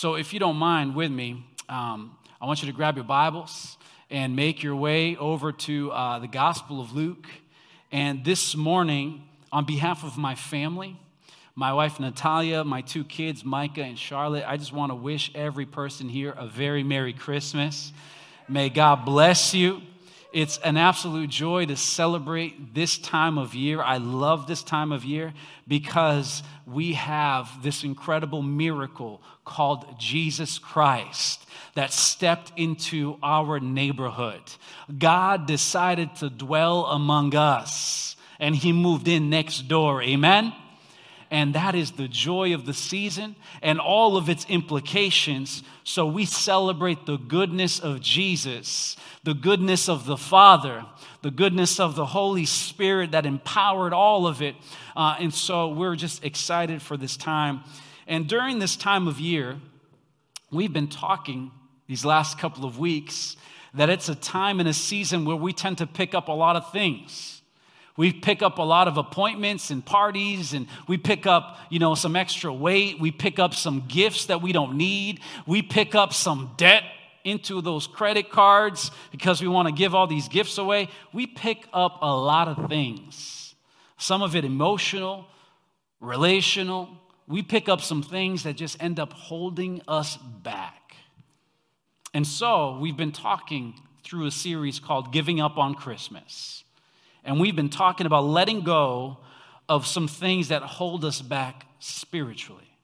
So, if you don't mind with me, um, I want you to grab your Bibles and make your way over to uh, the Gospel of Luke. And this morning, on behalf of my family, my wife Natalia, my two kids, Micah and Charlotte, I just want to wish every person here a very Merry Christmas. May God bless you. It's an absolute joy to celebrate this time of year. I love this time of year because we have this incredible miracle called Jesus Christ that stepped into our neighborhood. God decided to dwell among us and he moved in next door. Amen? And that is the joy of the season and all of its implications. So we celebrate the goodness of Jesus, the goodness of the Father, the goodness of the Holy Spirit that empowered all of it. Uh, and so we're just excited for this time. And during this time of year, we've been talking these last couple of weeks that it's a time and a season where we tend to pick up a lot of things we pick up a lot of appointments and parties, and we pick up, you know, some extra weight. We pick up some gifts that we don't need. We pick up some debt into those credit cards because we want to give all these gifts away. We pick up a lot of things, some of it emotional, relational. We pick up some things that just end up holding us back. And so we've been talking through a series called Giving Up on Christmas. And we've been talking about letting go of some things that hold us back spiritually.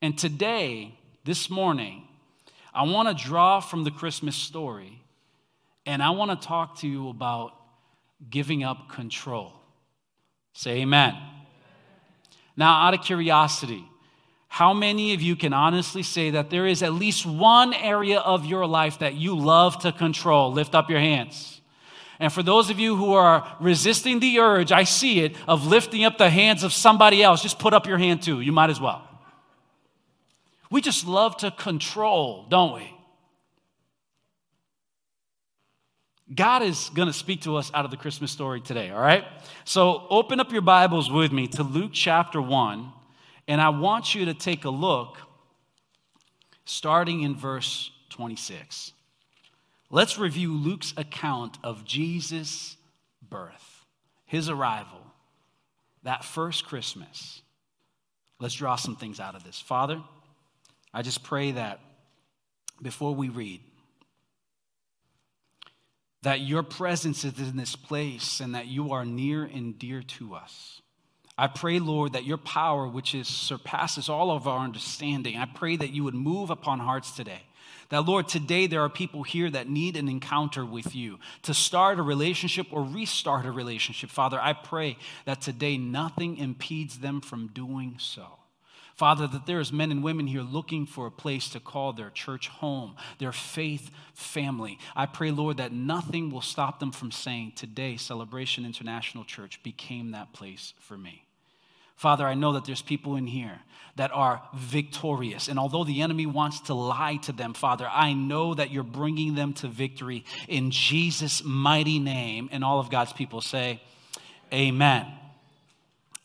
And today, this morning, I want to draw from the Christmas story and I want to talk to you about giving up control. Say amen. Now, out of curiosity, how many of you can honestly say that there is at least one area of your life that you love to control? Lift up your hands. And for those of you who are resisting the urge, I see it, of lifting up the hands of somebody else, just put up your hand too. You might as well. We just love to control, don't we? God is going to speak to us out of the Christmas story today, all right? So open up your Bibles with me to Luke chapter 1, and I want you to take a look starting in verse 26. Let's review Luke's account of Jesus' birth, his arrival, that first Christmas. Let's draw some things out of this. Father, I just pray that before we read, that your presence is in this place and that you are near and dear to us. I pray, Lord, that your power, which is surpasses all of our understanding, I pray that you would move upon hearts today. That, Lord, today there are people here that need an encounter with you to start a relationship or restart a relationship. Father, I pray that today nothing impedes them from doing so. Father, that there's men and women here looking for a place to call their church home, their faith family. I pray, Lord, that nothing will stop them from saying, Today, Celebration International Church became that place for me. Father, I know that there's people in here that are victorious. And although the enemy wants to lie to them, Father, I know that you're bringing them to victory in Jesus' mighty name. And all of God's people say, Amen.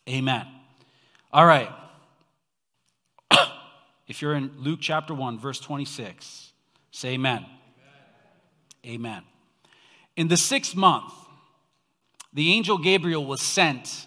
Amen. All right. if you're in Luke chapter 1, verse 26, say amen. amen. Amen. In the sixth month, the angel Gabriel was sent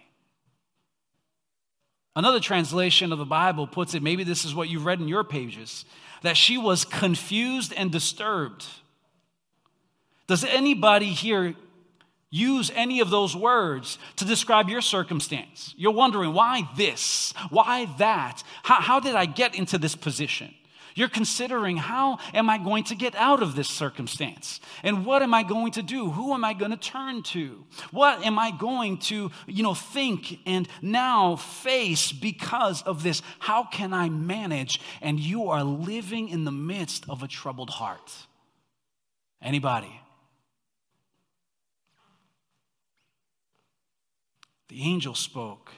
Another translation of the Bible puts it, maybe this is what you've read in your pages, that she was confused and disturbed. Does anybody here use any of those words to describe your circumstance? You're wondering, why this? Why that? How, how did I get into this position? You're considering how am I going to get out of this circumstance? And what am I going to do? Who am I going to turn to? What am I going to, you know, think and now face because of this? How can I manage? And you are living in the midst of a troubled heart. Anybody? The angel spoke,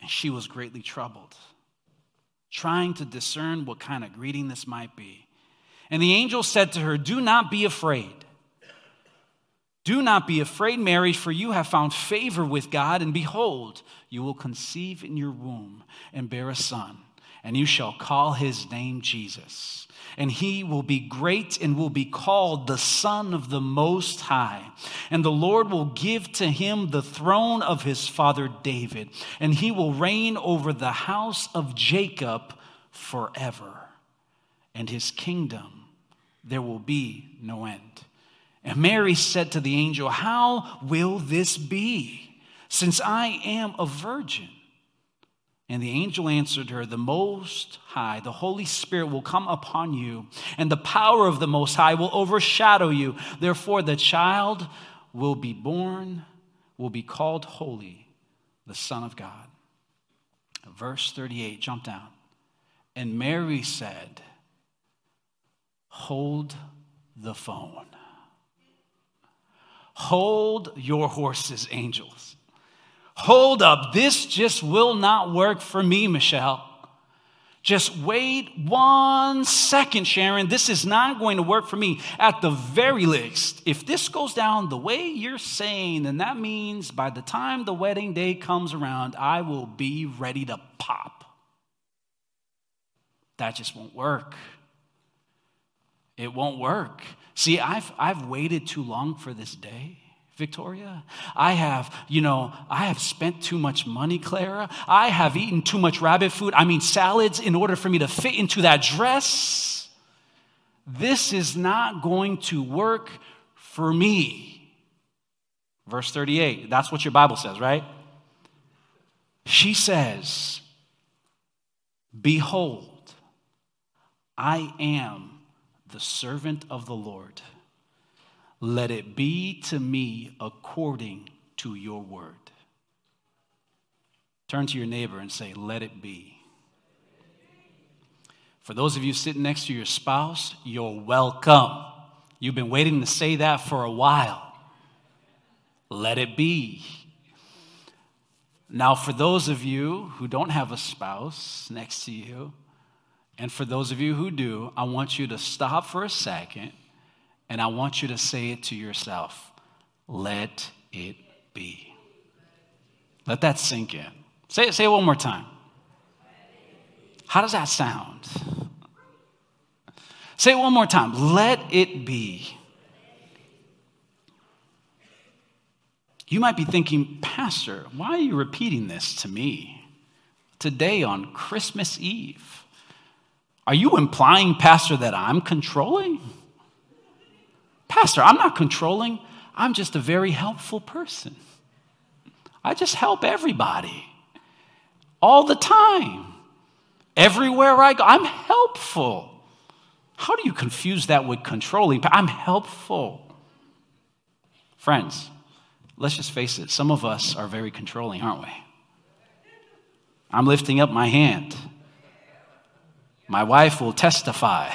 and she was greatly troubled trying to discern what kind of greeting this might be. And the angel said to her, Do not be afraid. Do not be afraid, Mary, for you have found favor with God, and behold, you will conceive in your womb and bear a son, and you shall call his name Jesus and he will be great and will be called the Son of the Most High. And the Lord will give to him the throne of his father David, and he will reign over the house of Jacob forever. And his kingdom there will be no end. And Mary said to the angel, How will this be, since I am a virgin? And the angel answered her, The Most High, the Holy Spirit will come upon you, and the power of the Most High will overshadow you. Therefore, the child will be born, will be called holy, the Son of God. Verse 38, jump down. And Mary said, Hold the phone. Hold your horses, angels. Hold up, this just will not work for me, Michelle. Just wait one second, Sharon. This is not going to work for me. At the very least, if this goes down the way you're saying, then that means by the time the wedding day comes around, I will be ready to pop. That just won't work. It won't work. See, I've, I've waited too long for this day. Victoria. I have, you know, I have spent too much money, Clara. I have eaten too much rabbit food, I mean, salads, in order for me to fit into that dress. This is not going to work for me. Verse 38, that's what your Bible says, right? She says, Behold, I am the servant of the Lord let it be to me according to your word. Turn to your neighbor and say, Let it be. For those of you sitting next to your spouse, you're welcome. You've been waiting to say that for a while. Let it be. Now, for those of you who don't have a spouse next to you, and for those of you who do, I want you to stop for a second and I want you to say it to yourself let it be. Let that sink in. Say it, say it one more time. How does that sound? Say it one more time. Let it be. You might be thinking, Pastor, why are you repeating this to me today on Christmas Eve? Are you implying, Pastor, that I'm controlling? Pastor, I'm not controlling. I'm just a very helpful person. I just help everybody all the time. Everywhere I go, I'm helpful. How do you confuse that with controlling? I'm helpful. Friends, let's just face it, some of us are very controlling, aren't we? I'm lifting up my hand. My wife will testify.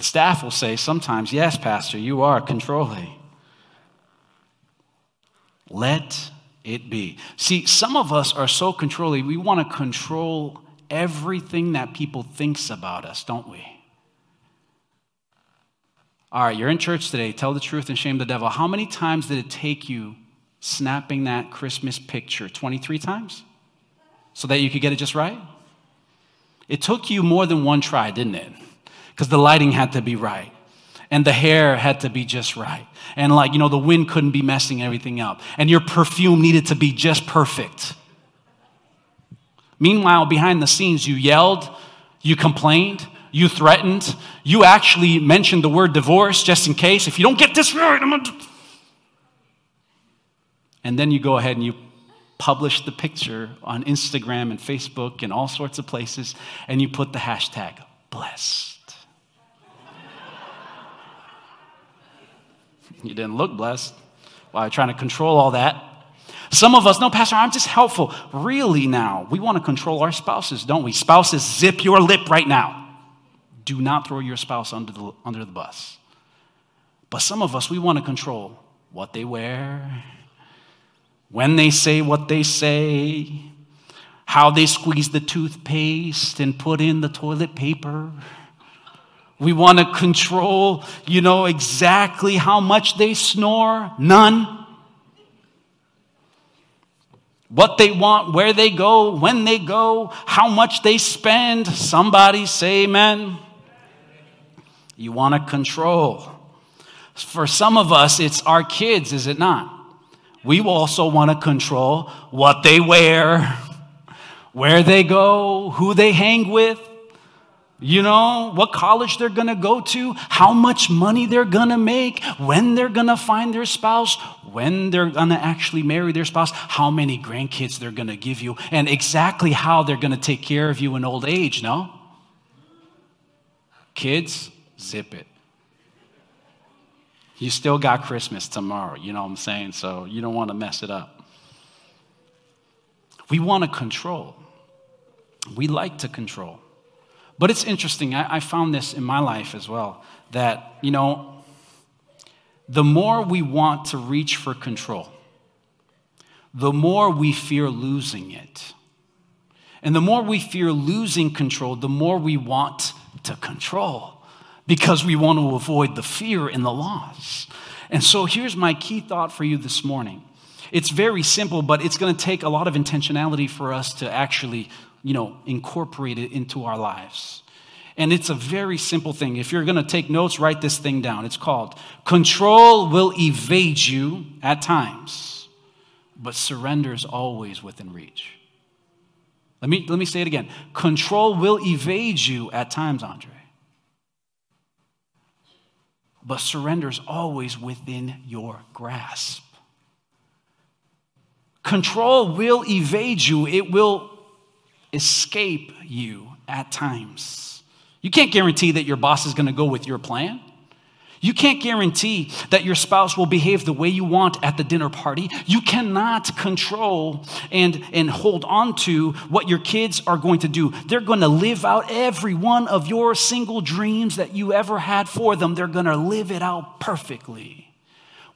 The staff will say sometimes, Yes, Pastor, you are controlling. Let it be. See, some of us are so controlling, we want to control everything that people thinks about us, don't we? All right, you're in church today. Tell the truth and shame the devil. How many times did it take you snapping that Christmas picture? 23 times? So that you could get it just right? It took you more than one try, didn't it? Because the lighting had to be right and the hair had to be just right. And like, you know, the wind couldn't be messing everything up. And your perfume needed to be just perfect. Meanwhile, behind the scenes, you yelled, you complained, you threatened, you actually mentioned the word divorce just in case. If you don't get this right, I'm gonna. And then you go ahead and you publish the picture on Instagram and Facebook and all sorts of places, and you put the hashtag blessed. You didn't look blessed while trying to control all that. Some of us, no, Pastor, I'm just helpful. Really, now, we want to control our spouses, don't we? Spouses, zip your lip right now. Do not throw your spouse under the, under the bus. But some of us, we want to control what they wear, when they say what they say, how they squeeze the toothpaste and put in the toilet paper. We want to control, you know, exactly how much they snore. None. What they want, where they go, when they go, how much they spend. Somebody say amen. You want to control. For some of us, it's our kids, is it not? We also want to control what they wear, where they go, who they hang with, you know, what college they're gonna go to, how much money they're gonna make, when they're gonna find their spouse, when they're gonna actually marry their spouse, how many grandkids they're gonna give you, and exactly how they're gonna take care of you in old age, no? Kids, zip it. You still got Christmas tomorrow, you know what I'm saying? So you don't want to mess it up. We want to control. We like to control. But it's interesting, I, I found this in my life as well, that, you know, the more we want to reach for control, the more we fear losing it. And the more we fear losing control, the more we want to control because we want to avoid the fear and the loss. And so here's my key thought for you this morning. It's very simple, but it's going to take a lot of intentionality for us to actually, you know, incorporate it into our lives. And it's a very simple thing. If you're going to take notes, write this thing down. It's called Control will evade you at times, but surrender is always within reach. Let me, let me say it again. Control will evade you at times, Andre but surrender is always within your grasp. Control will evade you, it will escape you at times. You can't guarantee that your boss is going to go with your plan. You can't guarantee that your spouse will behave the way you want at the dinner party. You cannot control and, and hold on to what your kids are going to do. They're going to live out every one of your single dreams that you ever had for them. They're going to live it out perfectly.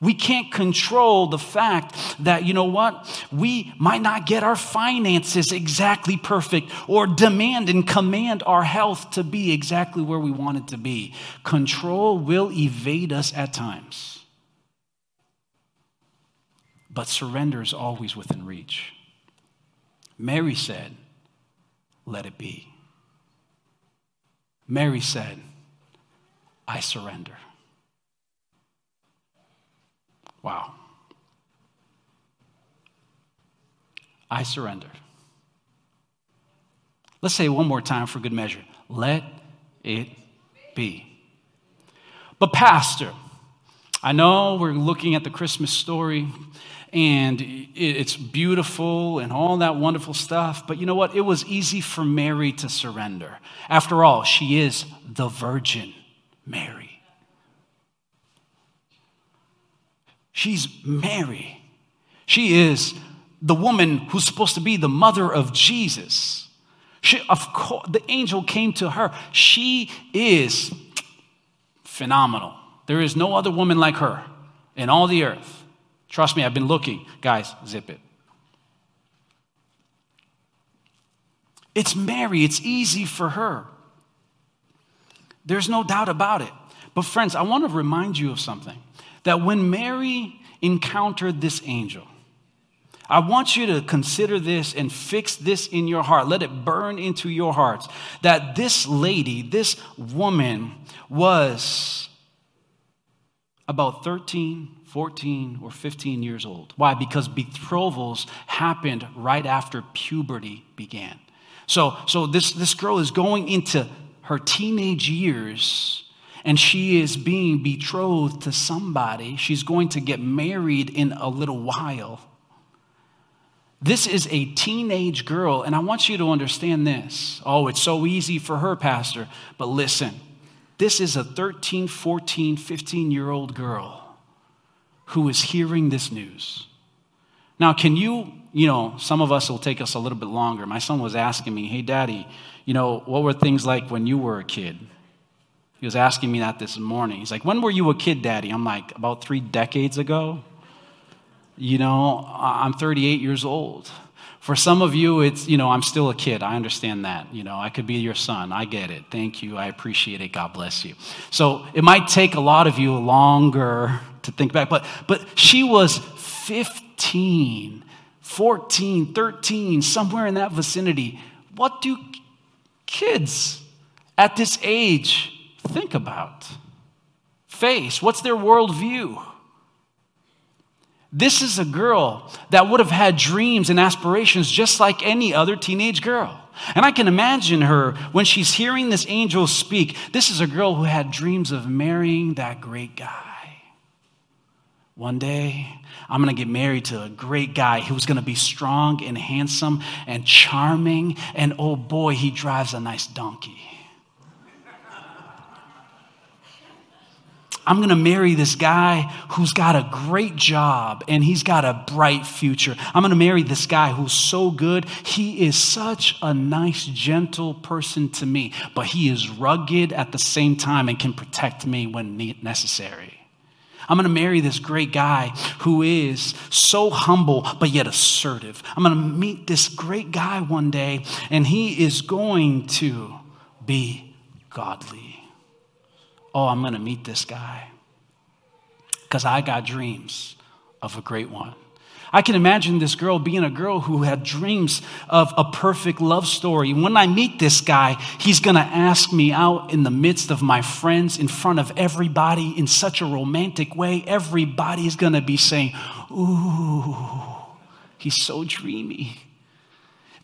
We can't control the fact that, you know what, we might not get our finances exactly perfect or demand and command our health to be exactly where we want it to be. Control will evade us at times, but surrender is always within reach. Mary said, Let it be. Mary said, I surrender. Wow. I surrender. Let's say one more time for good measure. Let it be. But, Pastor, I know we're looking at the Christmas story and it's beautiful and all that wonderful stuff, but you know what? It was easy for Mary to surrender. After all, she is the Virgin Mary. She's Mary. She is the woman who's supposed to be the mother of Jesus. She, of course, the angel came to her. She is phenomenal. There is no other woman like her in all the earth. Trust me, I've been looking. Guys, zip it. It's Mary, it's easy for her. There's no doubt about it. But, friends, I want to remind you of something that when Mary encountered this angel, I want you to consider this and fix this in your heart. Let it burn into your hearts that this lady, this woman, was about 13, 14, or 15 years old. Why? Because betrothals happened right after puberty began. So, so this, this girl is going into her teenage years and she is being betrothed to somebody. She's going to get married in a little while. This is a teenage girl, and I want you to understand this. Oh, it's so easy for her, Pastor. But listen, this is a 13, 14, 15 year old girl who is hearing this news. Now, can you, you know, some of us will take us a little bit longer. My son was asking me, hey, daddy, you know, what were things like when you were a kid? He was asking me that this morning. He's like, when were you a kid, daddy? I'm like, about three decades ago. You know, I'm 38 years old. For some of you, it's, you know, I'm still a kid. I understand that. You know, I could be your son. I get it. Thank you. I appreciate it. God bless you. So it might take a lot of you longer to think back, but, but she was 15, 14, 13, somewhere in that vicinity. What do kids at this age think about? Face? What's their worldview? This is a girl that would have had dreams and aspirations just like any other teenage girl. And I can imagine her when she's hearing this angel speak. This is a girl who had dreams of marrying that great guy. One day, I'm going to get married to a great guy who's going to be strong and handsome and charming. And oh boy, he drives a nice donkey. I'm going to marry this guy who's got a great job and he's got a bright future. I'm going to marry this guy who's so good. He is such a nice, gentle person to me, but he is rugged at the same time and can protect me when necessary. I'm going to marry this great guy who is so humble but yet assertive. I'm going to meet this great guy one day and he is going to be godly oh, I'm going to meet this guy because I got dreams of a great one. I can imagine this girl being a girl who had dreams of a perfect love story. When I meet this guy, he's going to ask me out in the midst of my friends, in front of everybody, in such a romantic way. Everybody's going to be saying, Ooh, he's so dreamy.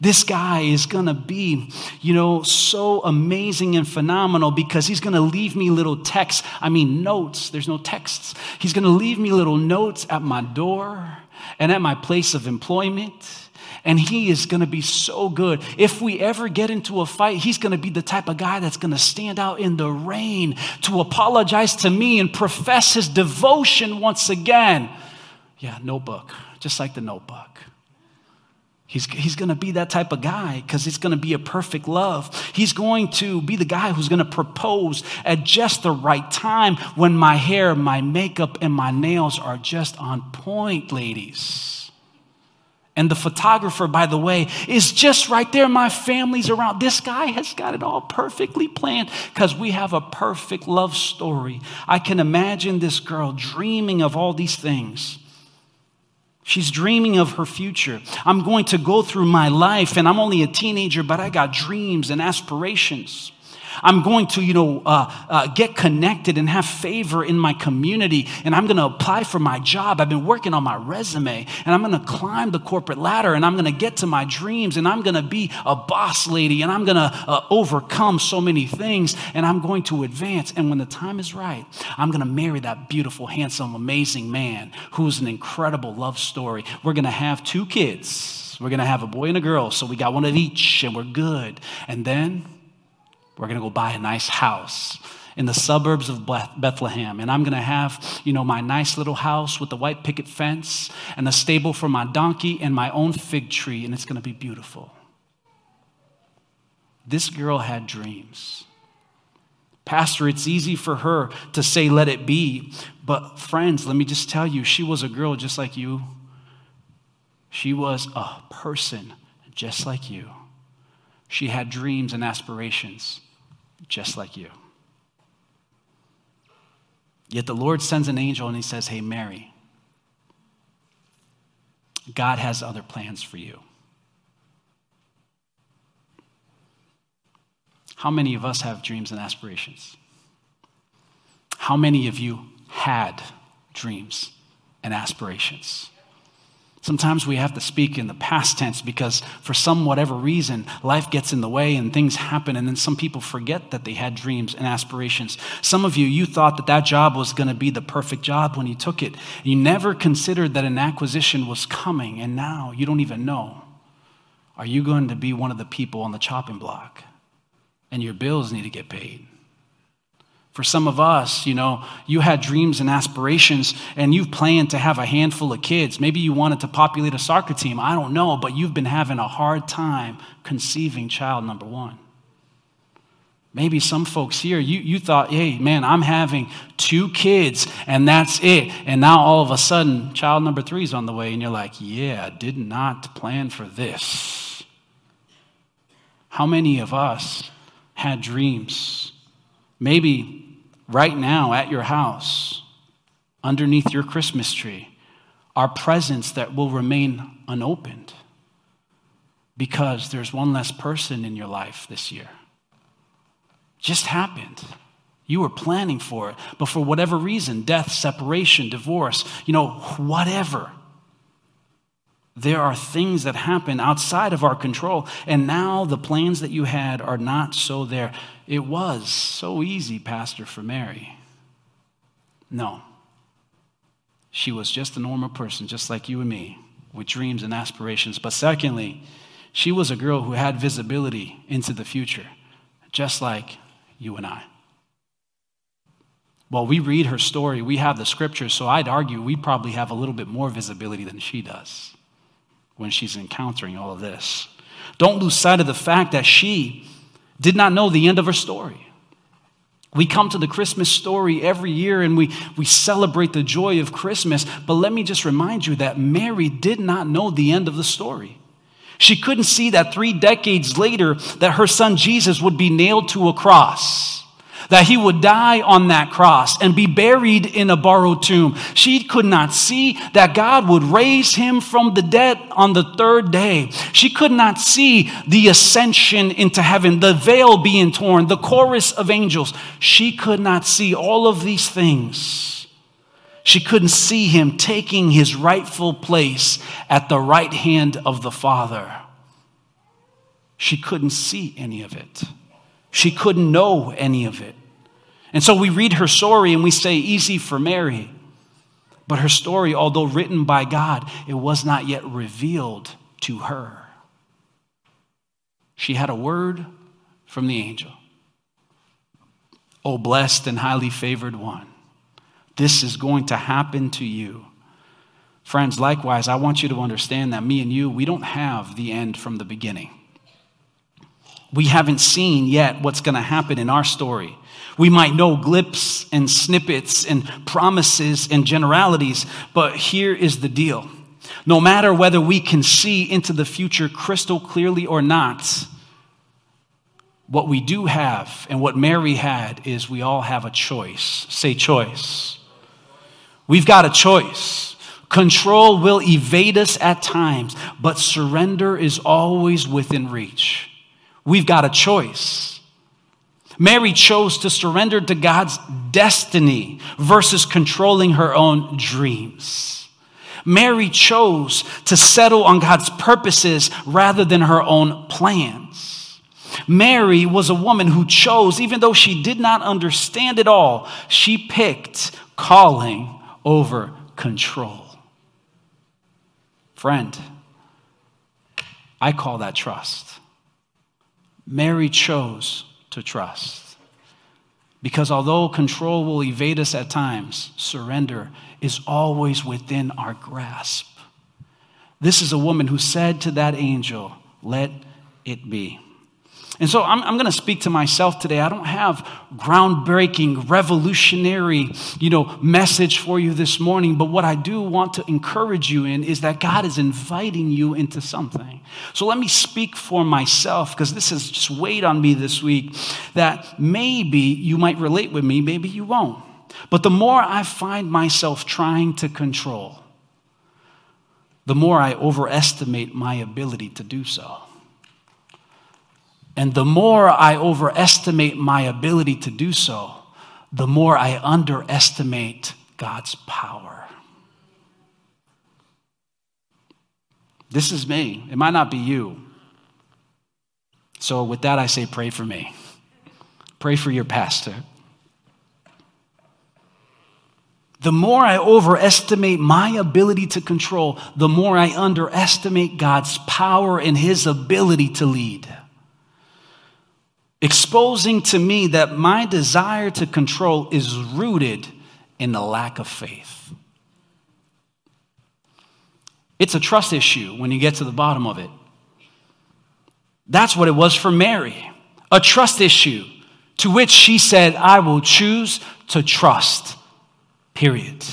This guy is going to be, you know, so amazing and phenomenal because he's going to leave me little texts. I mean, notes. There's no texts. He's going to leave me little notes at my door and at my place of employment. And he is going to be so good. If we ever get into a fight, he's going to be the type of guy that's going to stand out in the rain to apologize to me and profess his devotion once again. Yeah, notebook, just like the notebook. He's, he's going to be that type of guy because it's going to be a perfect love. He's going to be the guy who's going to propose at just the right time when my hair, my makeup, and my nails are just on point, ladies. And the photographer, by the way, is just right there. My family's around. This guy has got it all perfectly planned because we have a perfect love story. I can imagine this girl dreaming of all these things. She's dreaming of her future. I'm going to go through my life, and I'm only a teenager, but I got dreams and aspirations. I'm going to, you know, uh, uh, get connected and have favor in my community, and I'm going to apply for my job. I've been working on my resume, and I'm going to climb the corporate ladder, and I'm going to get to my dreams, and I'm going to be a boss lady, and I'm going to uh, overcome so many things, and I'm going to advance. And when the time is right, I'm going to marry that beautiful, handsome, amazing man who's an incredible love story. We're going to have two kids. We're going to have a boy and a girl, so we got one of each, and we're good. And then we're going to go buy a nice house in the suburbs of Bethlehem. And I'm going to have, you know, my nice little house with the white picket fence and a stable for my donkey and my own fig tree, and it's going to be beautiful. This girl had dreams. Pastor, it's easy for her to say, let it be. But, friends, let me just tell you, she was a girl just like you. She was a person just like you. She had dreams and aspirations just like you. Yet the Lord sends an angel and he says, Hey, Mary, God has other plans for you. How many of us have dreams and aspirations? How many of you had dreams and aspirations? Sometimes we have to speak in the past tense because for some whatever reason, life gets in the way and things happen, and then some people forget that they had dreams and aspirations. Some of you, you thought that that job was going to be the perfect job when you took it. You never considered that an acquisition was coming, and now you don't even know. Are you going to be one of the people on the chopping block? And your bills need to get paid. For some of us, you know, you had dreams and aspirations and you've planned to have a handful of kids. Maybe you wanted to populate a soccer team. I don't know, but you've been having a hard time conceiving child number one. Maybe some folks here, you, you thought, hey, man, I'm having two kids and that's it. And now all of a sudden, child number three is on the way, and you're like, yeah, I did not plan for this. How many of us had dreams? Maybe right now at your house, underneath your Christmas tree, are presents that will remain unopened because there's one less person in your life this year. Just happened. You were planning for it, but for whatever reason death, separation, divorce, you know, whatever there are things that happen outside of our control, and now the plans that you had are not so there. It was so easy, Pastor, for Mary. No. She was just a normal person, just like you and me, with dreams and aspirations. But secondly, she was a girl who had visibility into the future, just like you and I. Well, we read her story, we have the scriptures, so I'd argue we probably have a little bit more visibility than she does when she's encountering all of this. Don't lose sight of the fact that she did not know the end of her story. We come to the Christmas story every year and we, we celebrate the joy of Christmas, but let me just remind you that Mary did not know the end of the story. She couldn't see that three decades later that her son Jesus would be nailed to a cross that he would die on that cross and be buried in a borrowed tomb. She could not see that God would raise him from the dead on the third day. She could not see the ascension into heaven, the veil being torn, the chorus of angels. She could not see all of these things. She couldn't see him taking his rightful place at the right hand of the Father. She couldn't see any of it. She couldn't know any of it. And so we read her story and we say, easy for Mary. But her story, although written by God, it was not yet revealed to her. She had a word from the angel. Oh, blessed and highly favored one, this is going to happen to you. Friends, likewise, I want you to understand that me and you, we don't have the end from the beginning. We haven't seen yet what's going to happen in our story. We might know glips and snippets and promises and generalities, but here is the deal. No matter whether we can see into the future crystal clearly or not, what we do have and what Mary had is we all have a choice. Say choice. We've got a choice. Control will evade us at times, but surrender is always within reach. We've got a choice. Mary chose to surrender to God's destiny versus controlling her own dreams. Mary chose to settle on God's purposes rather than her own plans. Mary was a woman who chose, even though she did not understand it all, she picked calling over control. Friend, I call that trust. Mary chose to trust. Because although control will evade us at times, surrender is always within our grasp. This is a woman who said to that angel, Let it be. And so I'm, I'm going to speak to myself today. I don't have groundbreaking, revolutionary, you know, message for you this morning, but what I do want to encourage you in is that God is inviting you into something. So let me speak for myself because this has just weighed on me this week that maybe you might relate with me, maybe you won't. But the more I find myself trying to control, the more I overestimate my ability to do so. And the more I overestimate my ability to do so, the more I underestimate God's power. This is me. It might not be you. So, with that, I say, pray for me. Pray for your pastor. The more I overestimate my ability to control, the more I underestimate God's power and his ability to lead. Exposing to me that my desire to control is rooted in the lack of faith. It's a trust issue when you get to the bottom of it. That's what it was for Mary a trust issue to which she said, I will choose to trust. Period.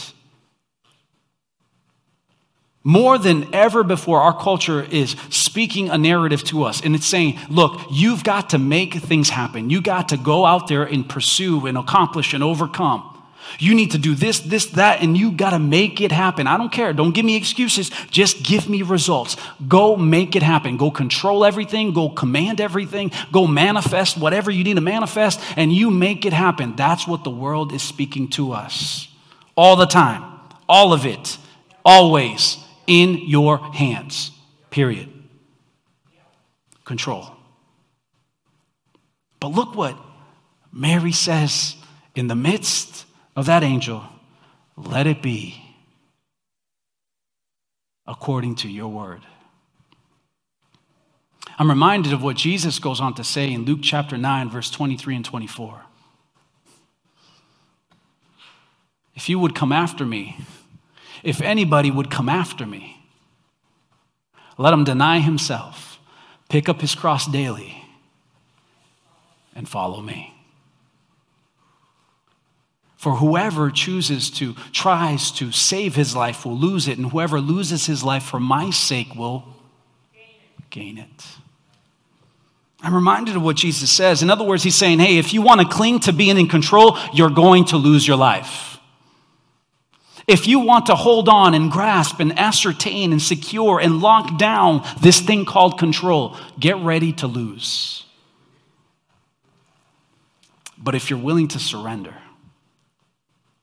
More than ever before, our culture is speaking a narrative to us, and it's saying, Look, you've got to make things happen. You got to go out there and pursue and accomplish and overcome. You need to do this, this, that, and you got to make it happen. I don't care. Don't give me excuses. Just give me results. Go make it happen. Go control everything. Go command everything. Go manifest whatever you need to manifest, and you make it happen. That's what the world is speaking to us all the time. All of it. Always in your hands. Period. Control. But look what Mary says in the midst of that angel, let it be according to your word. I'm reminded of what Jesus goes on to say in Luke chapter 9, verse 23 and 24. If you would come after me, if anybody would come after me, let him deny himself, pick up his cross daily, and follow me. For whoever chooses to, tries to save his life will lose it, and whoever loses his life for my sake will gain it. I'm reminded of what Jesus says. In other words, he's saying, hey, if you want to cling to being in control, you're going to lose your life. If you want to hold on and grasp and ascertain and secure and lock down this thing called control, get ready to lose. But if you're willing to surrender,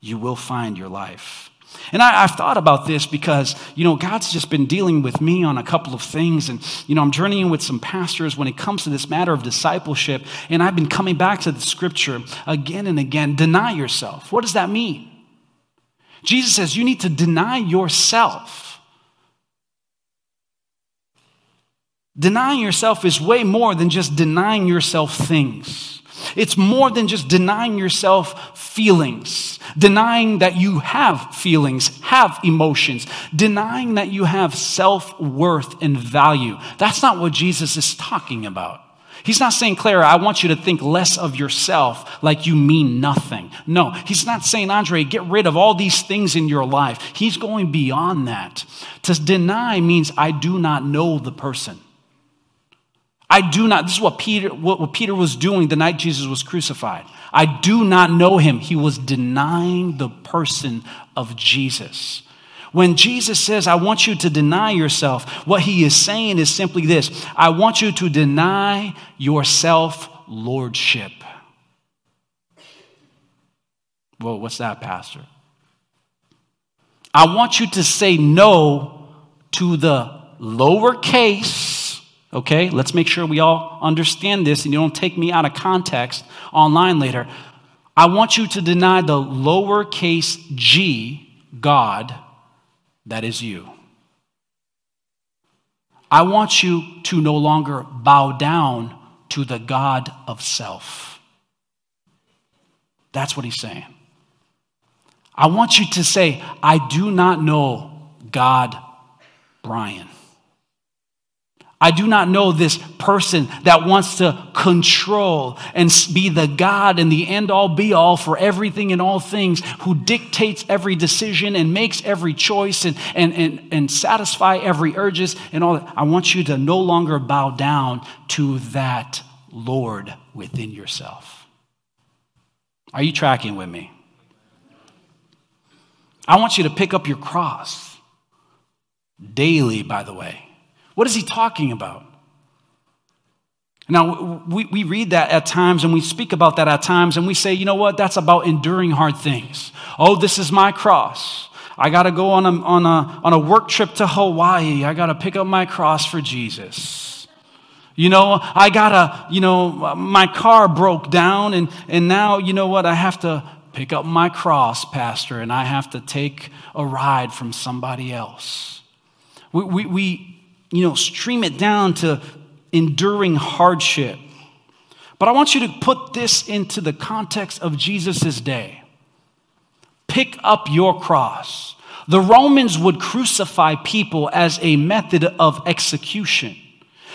you will find your life. And I, have thought about this because, you know, God's just been dealing with me on a couple of things. And, you know, I'm journeying with some pastors when it comes to this matter of discipleship. And I've been coming back to the scripture again and again. Deny yourself. What does that mean? Jesus says you need to deny yourself. Denying yourself is way more than just denying yourself things. It's more than just denying yourself feelings, denying that you have feelings, have emotions, denying that you have self worth and value. That's not what Jesus is talking about. He's not saying, Clara, I want you to think less of yourself like you mean nothing. No, he's not saying, Andre, get rid of all these things in your life. He's going beyond that. To deny means I do not know the person. I do not, this is what Peter, what, Peter was doing the night Jesus was crucified. I do not know him. He was denying the person of Jesus. When Jesus says, I want you to deny yourself, what he is saying is simply this I want you to deny yourself lordship. Well, what's that, Pastor? I want you to say no to the lowercase okay? Let's make sure we all understand this and you don't take me out of context online later. I want you to deny the lowercase g God that is you. I want you to no longer bow down to the God of self. That's what he's saying. I want you to say, I do not know God, Brian. I do not know this person that wants to control and be the God and the end all be all for everything and all things, who dictates every decision and makes every choice and, and, and, and satisfy every urges and all that. I want you to no longer bow down to that Lord within yourself. Are you tracking with me? I want you to pick up your cross daily, by the way. What is he talking about? Now, we, we read that at times and we speak about that at times and we say, you know what, that's about enduring hard things. Oh, this is my cross. I got to go on a, on, a, on a work trip to Hawaii. I got to pick up my cross for Jesus. You know, I got to, you know, my car broke down and, and now, you know what, I have to pick up my cross, Pastor, and I have to take a ride from somebody else. We, we, we you know, stream it down to enduring hardship. But I want you to put this into the context of Jesus' day. Pick up your cross. The Romans would crucify people as a method of execution.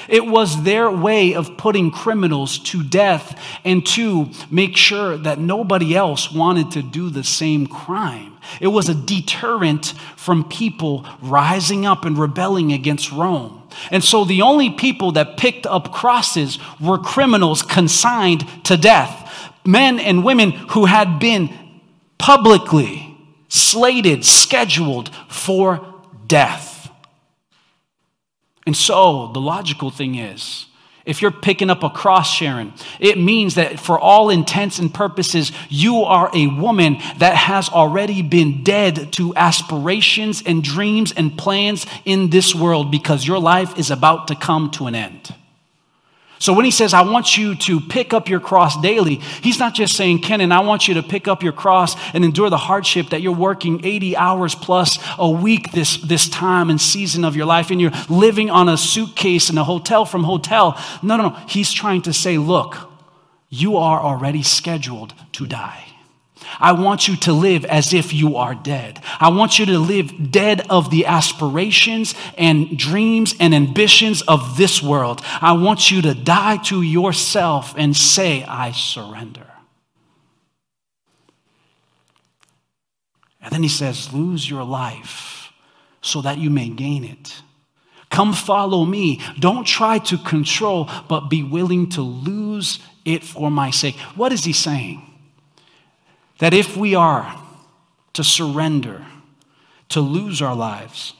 It was their way of putting criminals to death and to make sure that nobody else wanted to do the same crime. It was a deterrent from people rising up and rebelling against Rome. And so the only people that picked up crosses were criminals consigned to death. Men and women who had been publicly slated, scheduled for death. And so the logical thing is if you're picking up a cross, Sharon, it means that for all intents and purposes, you are a woman that has already been dead to aspirations and dreams and plans in this world because your life is about to come to an end. So when he says, I want you to pick up your cross daily, he's not just saying, Kenan, I want you to pick up your cross and endure the hardship that you're working 80 hours plus a week this, this time and season of your life, and you're living on a suitcase in a hotel from hotel. No, no, no. He's trying to say, look, you are already scheduled to die. I want you to live as if you are dead. I want you to live dead of the aspirations and dreams and ambitions of this world. I want you to die to yourself and say, I surrender. And then he says, Lose your life so that you may gain it. Come follow me. Don't try to control, but be willing to lose it for my sake. What is he saying? That if we are to surrender, to lose our lives,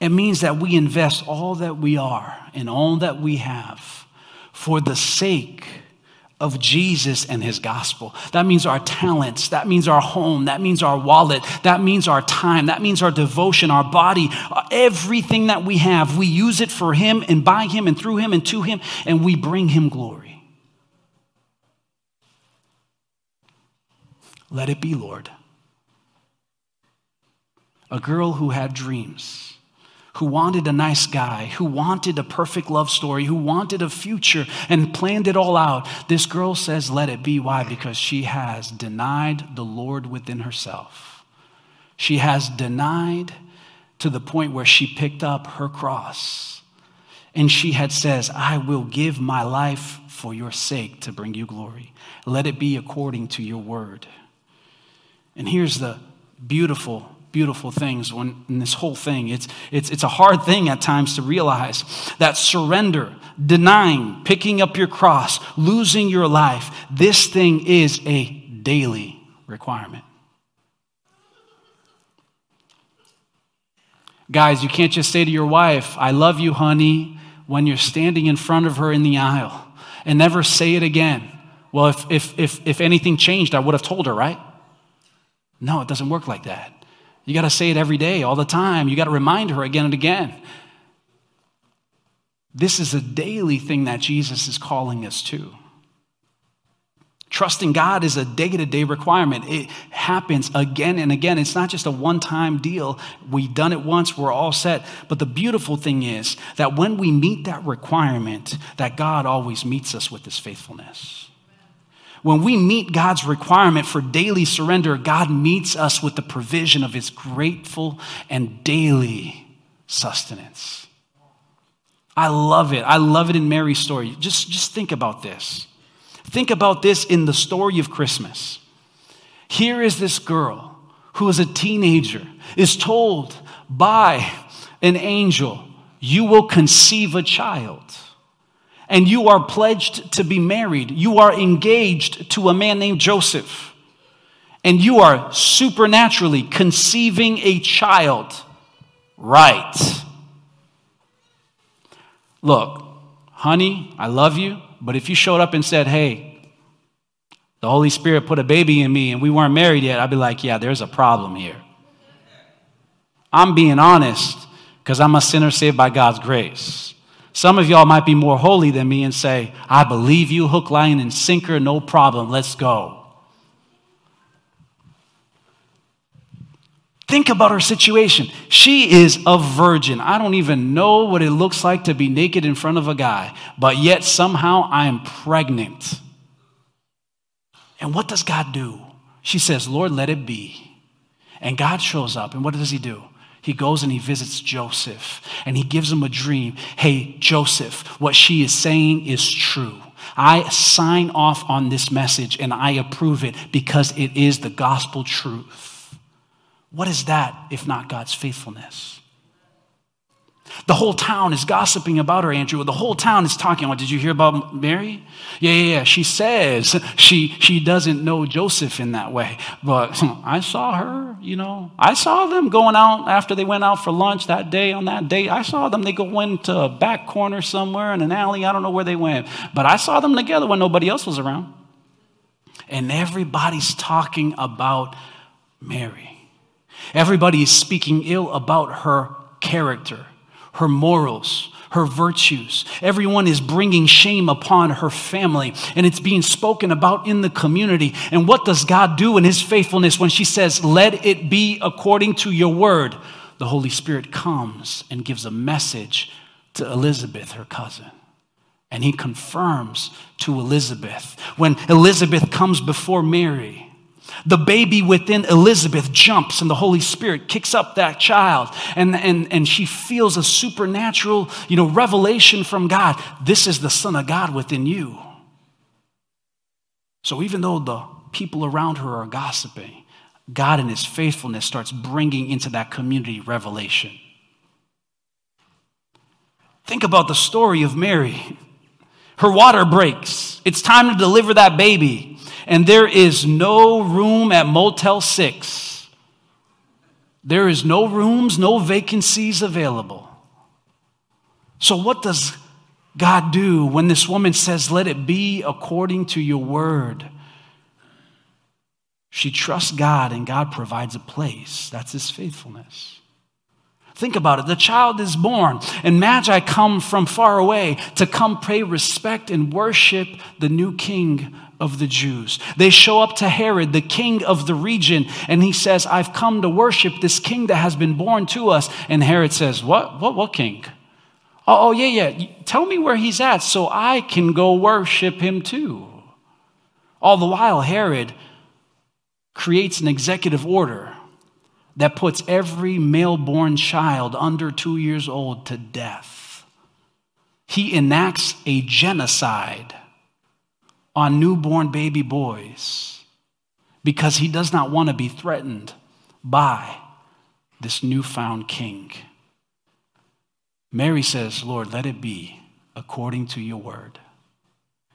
it means that we invest all that we are and all that we have for the sake of Jesus and his gospel. That means our talents, that means our home, that means our wallet, that means our time, that means our devotion, our body, everything that we have. We use it for him and by him and through him and to him, and we bring him glory. Let it be, Lord. A girl who had dreams, who wanted a nice guy, who wanted a perfect love story, who wanted a future and planned it all out. This girl says, Let it be. Why? Because she has denied the Lord within herself. She has denied to the point where she picked up her cross and she had says, I will give my life for your sake to bring you glory. Let it be according to your word. And here's the beautiful, beautiful things when, in this whole thing. It's, it's, it's a hard thing at times to realize that surrender, denying, picking up your cross, losing your life, this thing is a daily requirement. Guys, you can't just say to your wife, I love you, honey, when you're standing in front of her in the aisle and never say it again. Well, if, if, if, if anything changed, I would have told her, right? No, it doesn't work like that. You got to say it every day, all the time. You got to remind her again and again. This is a daily thing that Jesus is calling us to. Trusting God is a day to day requirement. It happens again and again. It's not just a one time deal. We've done it once, we're all set. But the beautiful thing is that when we meet that requirement, that God always meets us with his faithfulness. When we meet God's requirement for daily surrender, God meets us with the provision of his grateful and daily sustenance. I love it. I love it in Mary's story. Just, just think about this. Think about this in the story of Christmas. Here is this girl who is a teenager, is told by an angel, You will conceive a child and you are pledged to be married. You are engaged to a man named Joseph. And you are supernaturally conceiving a child. Right. Look, honey, I love you, but if you showed up and said, hey, the Holy Spirit put a baby in me and we weren't married yet, I'd be like, yeah, there's a problem here. I'm being honest because I'm a sinner saved by God's grace. Some of y'all might be more holy than me and say, I believe you, hook, line, and sinker, no problem, let's go. Think about her situation. She is a virgin. I don't even know what it looks like to be naked in front of a guy, but yet somehow I am pregnant. And what does God do? She says, Lord, let it be. And God shows up, and what does he do? He goes and he visits Joseph, and he gives him a dream. Hey, Joseph, what she is saying is true. I sign off on this message and I approve it because it is the gospel truth. What is that if not God's faithfulness? The whole town is gossiping about her, Andrew. The whole town is talking about, did you hear about Mary? Yeah, yeah, yeah. She says she, she doesn't know Joseph in that way. But I saw her, you know. I saw them going out after they went out for lunch that day on that date. I saw them. They go into a back corner somewhere in an alley. I don't know where they went. But I saw them together when nobody else was around. And everybody's talking about Mary. Everybody is speaking ill about her character, her morals, her virtues. Everyone is bringing shame upon her family, and it's being spoken about in the community. And what does God do in His faithfulness when she says, Let it be according to your word? The Holy Spirit comes and gives a message to Elizabeth, her cousin. And he confirms to Elizabeth. When Elizabeth comes before Mary, the baby within Elizabeth jumps, and the Holy Spirit kicks up that child, and, and, and she feels a supernatural you know, revelation from God. This is the Son of God within you. So even though the people around her are gossiping, God in His faithfulness starts bringing into that community revelation. Think about the story of Mary. Her water breaks. It's time to deliver that baby and there is no room at Motel 6. There is no rooms, no vacancies available. So, what does God do when this woman says, Let it be according to your word? She trusts God and God provides a place. That's his faithfulness. Think about it. The child is born, and Magi come from far away to come pay respect and worship the new king of the Jews. They show up to Herod, the king of the region, and he says, I've come to worship this king that has been born to us. And Herod says, What? What, what king? Oh, oh, yeah, yeah. Tell me where he's at so I can go worship him too. All the while, Herod creates an executive order that puts every male born child under two years old to death. He enacts a genocide on newborn baby boys because he does not want to be threatened by this newfound king. Mary says, Lord, let it be according to your word.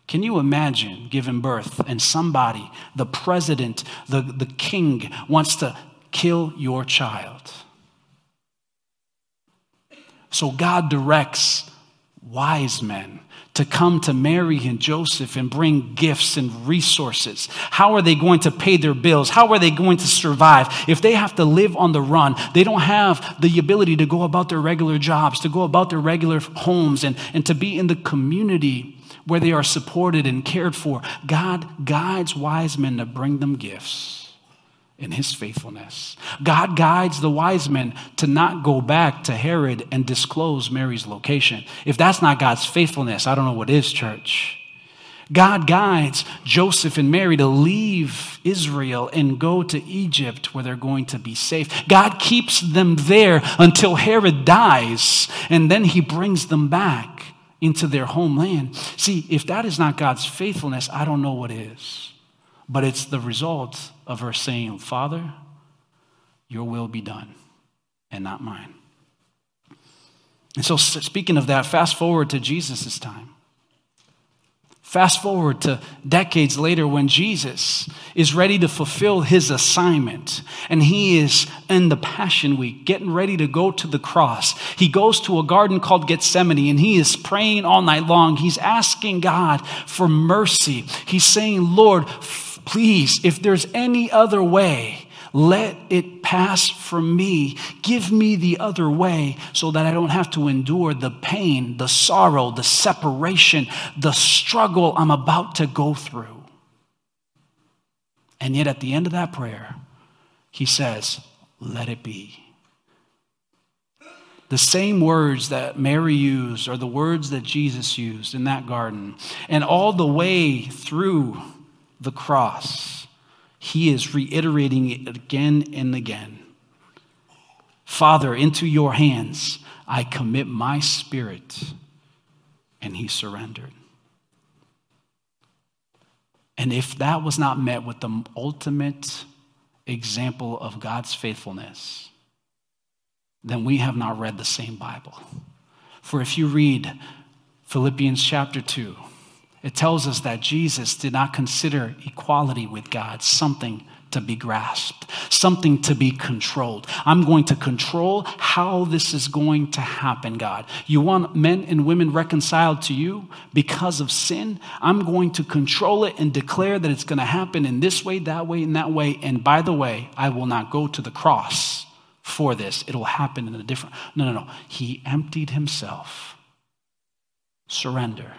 Can you imagine giving birth and somebody, the president, the, the king, wants to kill your child? So God directs wise men to come to Mary and Joseph and bring gifts and resources? How are they going to pay their bills? How are they going to survive? If they have to live on the run, they don't have the ability to go about their regular jobs, to go about their regular homes, and, and to be in the community where they are supported and cared for. God guides wise men to bring them gifts in his faithfulness. God guides the wise men to not go back to Herod and disclose Mary's location. If that's not God's faithfulness, I don't know what is, church. God guides Joseph and Mary to leave Israel and go to Egypt where they're going to be safe. God keeps them there until Herod dies, and then he brings them back into their homeland. See, if that is not God's faithfulness, I don't know what is. But it's the result of her saying, Father, your will be done and not mine. And so, speaking of that, fast forward to Jesus' time. Fast forward to decades later when Jesus is ready to fulfill his assignment and he is in the Passion Week getting ready to go to the cross. He goes to a garden called Gethsemane and he is praying all night long. He's asking God for mercy. He's saying, Lord, please, if there's any other way, let it pass from me. Give me the other way so that I don't have to endure the pain, the sorrow, the separation, the struggle I'm about to go through. And yet, at the end of that prayer, he says, Let it be. The same words that Mary used are the words that Jesus used in that garden. And all the way through the cross, he is reiterating it again and again. Father, into your hands I commit my spirit. And he surrendered. And if that was not met with the ultimate example of God's faithfulness, then we have not read the same Bible. For if you read Philippians chapter 2, it tells us that Jesus did not consider equality with God something to be grasped, something to be controlled. I'm going to control how this is going to happen, God. You want men and women reconciled to you because of sin? I'm going to control it and declare that it's going to happen in this way, that way, and that way. And by the way, I will not go to the cross for this. It'll happen in a different. No, no, no. He emptied himself. Surrender.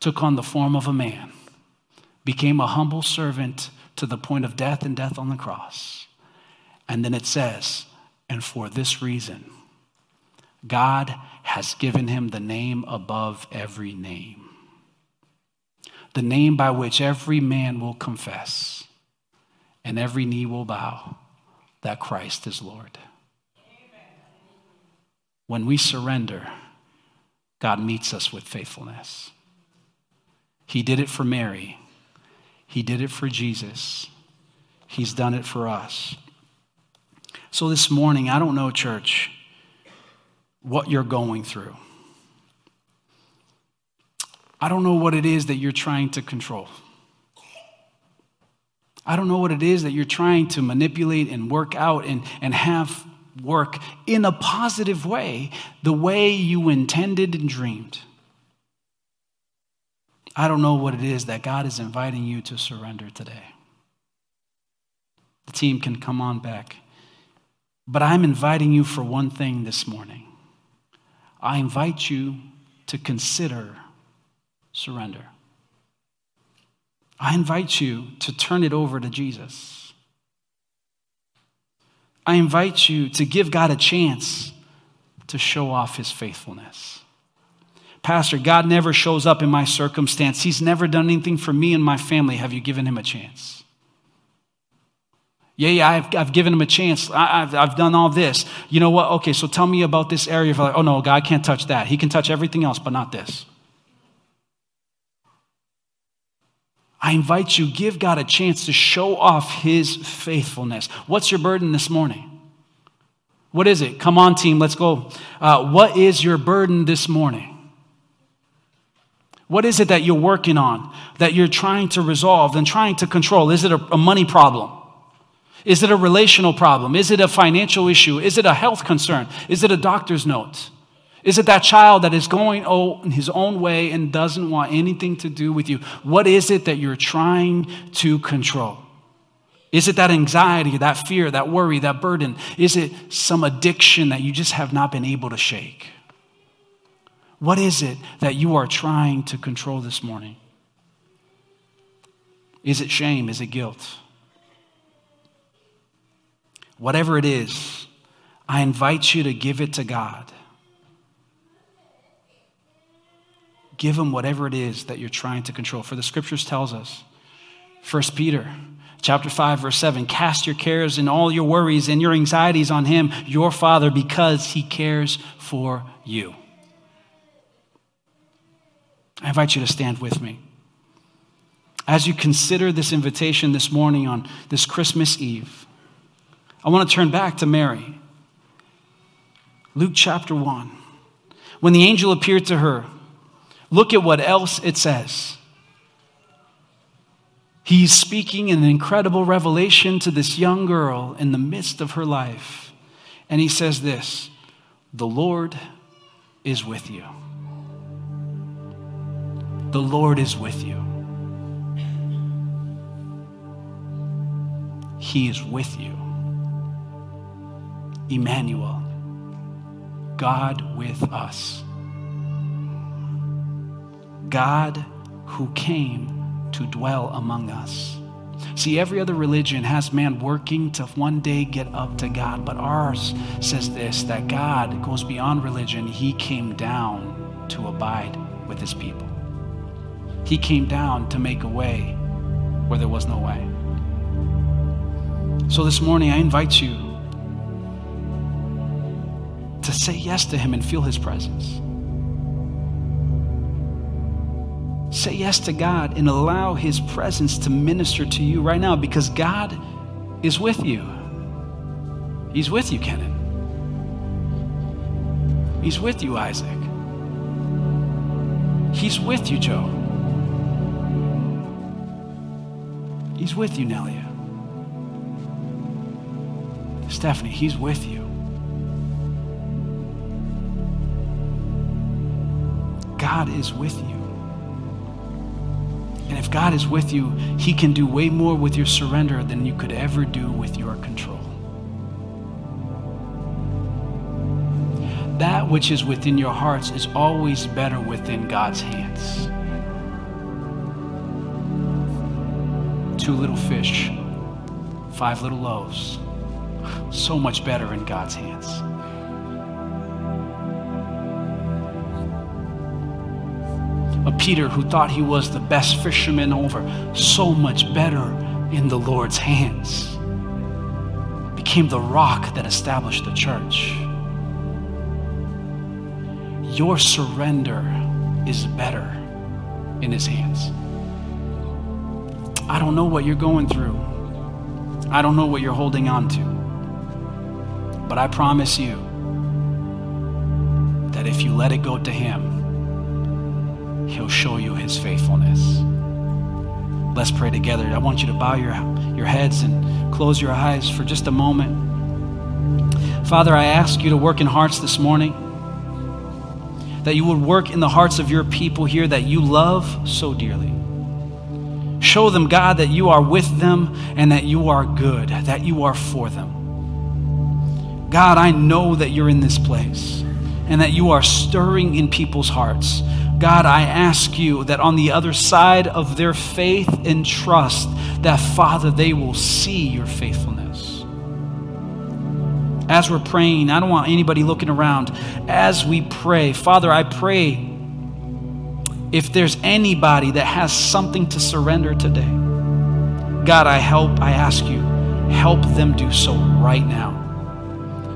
Took on the form of a man. Became a humble servant to the point of death and death on the cross. And then it says, and for this reason, God has given him the name above every name. The name by which every man will confess and every knee will bow that Christ is Lord. When we surrender, God meets us with faithfulness. He did it for Mary, He did it for Jesus, He's done it for us. So this morning, I don't know, church, what you're going through. I don't know what it is that you're trying to control. I don't know what it is that you're trying to manipulate and work out and, and have work in a positive way, the way you intended and dreamed. I don't know what it is that God is inviting you to surrender today. The team can come on back. But I'm inviting you for one thing this morning. I invite you to consider surrender. I invite you to turn it over to Jesus. I invite you to give God a chance to show off his faithfulness. Pastor, God never shows up in my circumstance. He's never done anything for me and my family. Have you given him a chance? Yeah, yeah, I've, I've given him a chance. I, have I've done all this. You know what? Okay, so tell me about this area. Like, oh, no, God can't touch that. He can touch everything else, but not this. I invite you, give God a chance to show off his faithfulness. What's your burden this morning? What is it? Come on, team, let's go. Uh, what is your burden this morning? What is it that you're working on, that you're trying to resolve and trying to control? Is it a, a money problem? Is it a relational problem? Is it a financial issue? Is it a health concern? Is it a doctor's note? Is it that child that is going in his own way and doesn't want anything to do with you? What is it that you're trying to control? Is it that anxiety, that fear, that worry, that burden? Is it some addiction that you just have not been able to shake? What is it that you are trying to control this morning? Is it shame? Is it guilt? Whatever it is, I invite you to give it to God. Give him whatever it is that you're trying to control. For the scriptures tells us, 1 Peter chapter 5 verse 7 cast your cares and all your worries and your anxieties on him your father because he cares for you i invite you to stand with me as you consider this invitation this morning on this christmas eve i want to turn back to mary luke chapter 1 when the angel appeared to her Look at what else it says. He's speaking an incredible revelation to this young girl in the midst of her life. And he says this The Lord is with you. The Lord is with you. He is with you. Emmanuel, God with us. God who came to dwell among us. See, every other religion has man working to one day get up to God, but ours says this that God goes beyond religion. He came down to abide with his people. He came down to make a way where there was no way. So this morning, I invite you to say yes to him and feel his presence. Say yes to God and allow His presence to minister to you right now because God is with you. He's with you, Kenan. He's with you, Isaac. He's with you, Joe. He's with you, Nelia. Stephanie, He's with you. God is with you. And if God is with you, He can do way more with your surrender than you could ever do with your control. That which is within your hearts is always better within God's hands. Two little fish, five little loaves. So much better in God's hands. a Peter who thought he was the best fisherman over, so much better in the Lord's hands. Became the rock that established the church. Your surrender is better in his hands. I don't know what you're going through. I don't know what you're holding on to. But I promise you that if you let it go to him, He'll show you his faithfulness. Let's pray together. I want you to bow your, your heads and close your eyes for just a moment. Father, I ask you to work in hearts this morning, that you would work in the hearts of your people here that you love so dearly. Show them, God, that you are with them and that you are good, that you are for them. God, I know that you're in this place and that you are stirring in people's hearts. God, I ask you that on the other side of their faith and trust, that Father, they will see your faithfulness. As we're praying, I don't want anybody looking around. As we pray, Father, I pray if there's anybody that has something to surrender today, God, I help, I ask you, help them do so right now.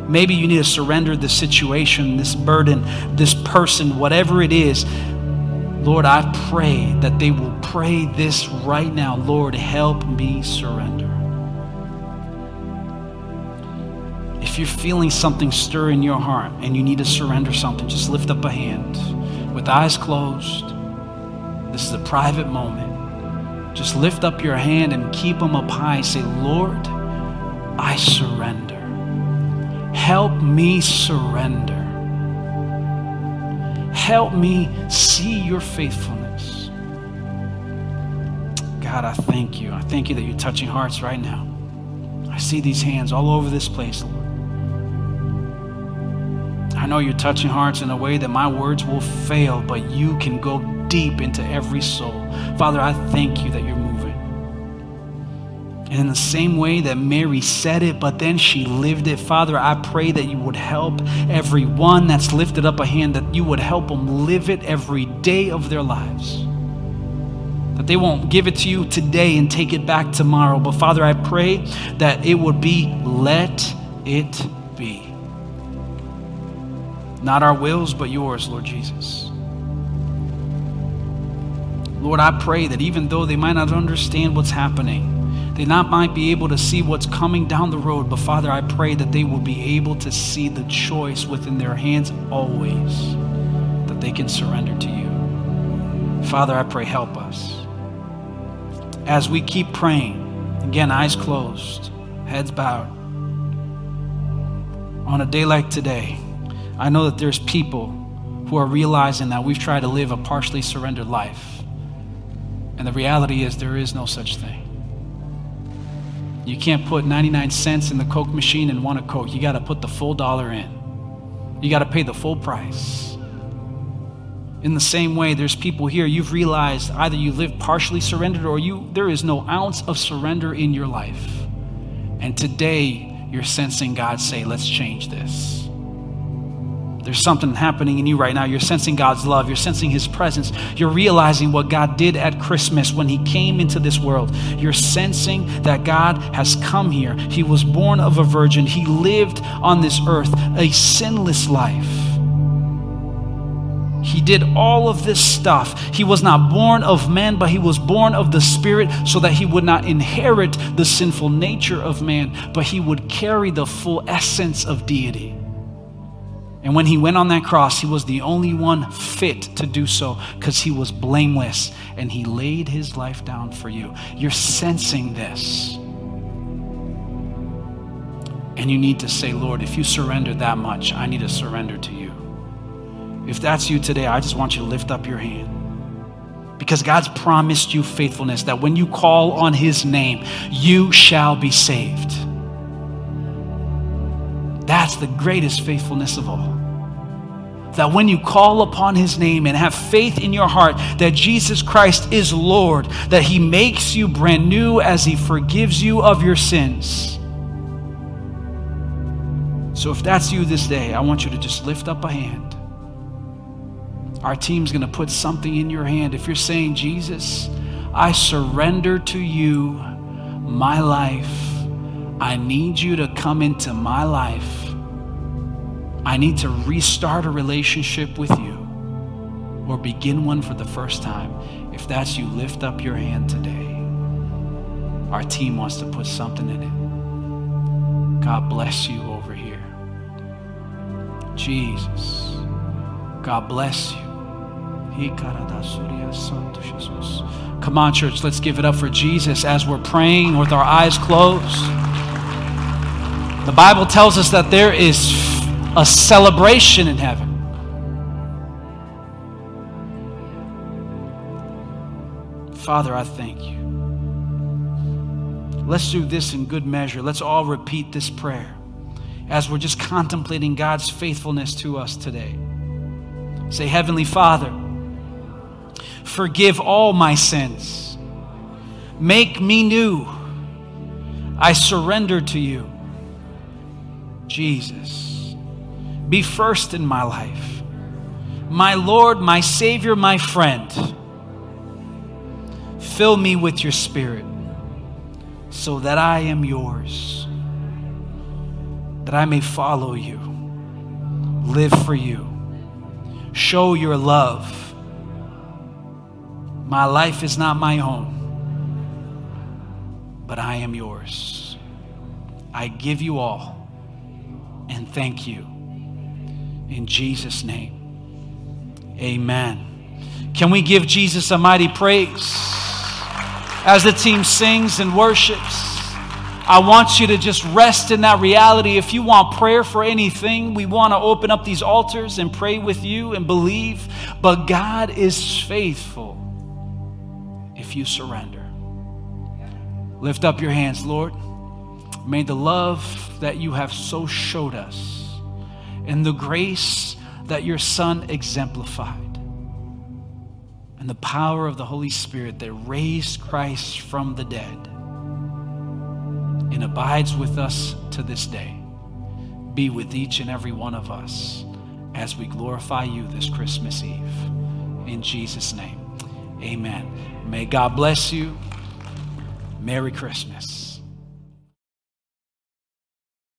Maybe you need to surrender this situation, this burden, this person, whatever it is. Lord, I pray that they will pray this right now. Lord, help me surrender. If you're feeling something stir in your heart and you need to surrender something, just lift up a hand with eyes closed. This is a private moment. Just lift up your hand and keep them up high. Say, Lord, I surrender. Help me surrender. Help me see your faithfulness. God, I thank you. I thank you that you're touching hearts right now. I see these hands all over this place, Lord. I know you're touching hearts in a way that my words will fail, but you can go deep into every soul. Father, I thank you that you're moving. and in the same way that Mary said it, but then she lived it, Father, I pray that you would help everyone that's lifted up a hand, that you would help them live it every day of their lives. That they won't give it to you today and take it back tomorrow. But Father, I pray that it would be let it be. Not our wills, but yours, Lord Jesus. Lord, I pray that even though they might not understand what's happening, they not might be able to see what's coming down the road, but Father, I pray that they will be able to see the choice within their hands always, that they can surrender to you. Father, I pray, help us. As we keep praying, again, eyes closed, heads bowed, on a day like today, I know that there's people who are realizing that we've tried to live a partially surrendered life. And the reality is, there is no such thing. You can't put 99 cents in the Coke machine and want a Coke. You got to put the full dollar in. You got to pay the full price. In the same way, there's people here, you've realized either you live partially surrendered or you there is no ounce of surrender in your life. And today you're sensing God say, let's change this. There's something happening in you right now. You're sensing God's love. You're sensing His presence. You're realizing what God did at Christmas when He came into this world. You're sensing that God has come here. He was born of a virgin. He lived on this earth a sinless life. He did all of this stuff. He was not born of man, but he was born of the Spirit so that he would not inherit the sinful nature of man, but he would carry the full essence of deity. And when he went on that cross, he was the only one fit to do so because he was blameless and he laid his life down for you. You're sensing this. And you need to say, Lord, if you surrender that much, I need to surrender to you. If that's you today, I just want you to lift up your hand. Because God's promised you faithfulness that when you call on his name, you shall be saved. That's the greatest faithfulness of all. That when you call upon his name and have faith in your heart that Jesus Christ is Lord, that he makes you brand new as he forgives you of your sins. So if that's you this day, I want you to just lift up a hand. Our team's going to put something in your hand. If you're saying, Jesus, I surrender to you my life. I need you to come into my life. I need to restart a relationship with you or begin one for the first time. If that's you, lift up your hand today. Our team wants to put something in it. God bless you over here. Jesus. God bless you. Come on, church, let's give it up for Jesus as we're praying with our eyes closed. The Bible tells us that there is a celebration in heaven. Father, I thank you. Let's do this in good measure. Let's all repeat this prayer as we're just contemplating God's faithfulness to us today. Say, Heavenly Father, forgive all my sins. Make me new. I surrender to you. Jesus, be first in my life. My Lord, my Savior, my friend. Fill me with your Spirit so that I am yours, that I may follow you, live for you, show your love. My life is not my own, but I am yours. I give you all and thank you. In Jesus' name, amen. Can we give Jesus a mighty praise? As the team sings and worships, I want you to just rest in that reality. If you want prayer for anything, we want to open up these altars and pray with you and believe. But God is faithful if you surrender. Lift up your hands, Lord. May the love that you have so showed us and the grace that your Son exemplified and the power of the Holy Spirit that raised Christ from the dead and abides with us to this day be with each and every one of us as we glorify you this Christmas Eve. In Jesus' name, amen. May God bless you. Merry Christmas.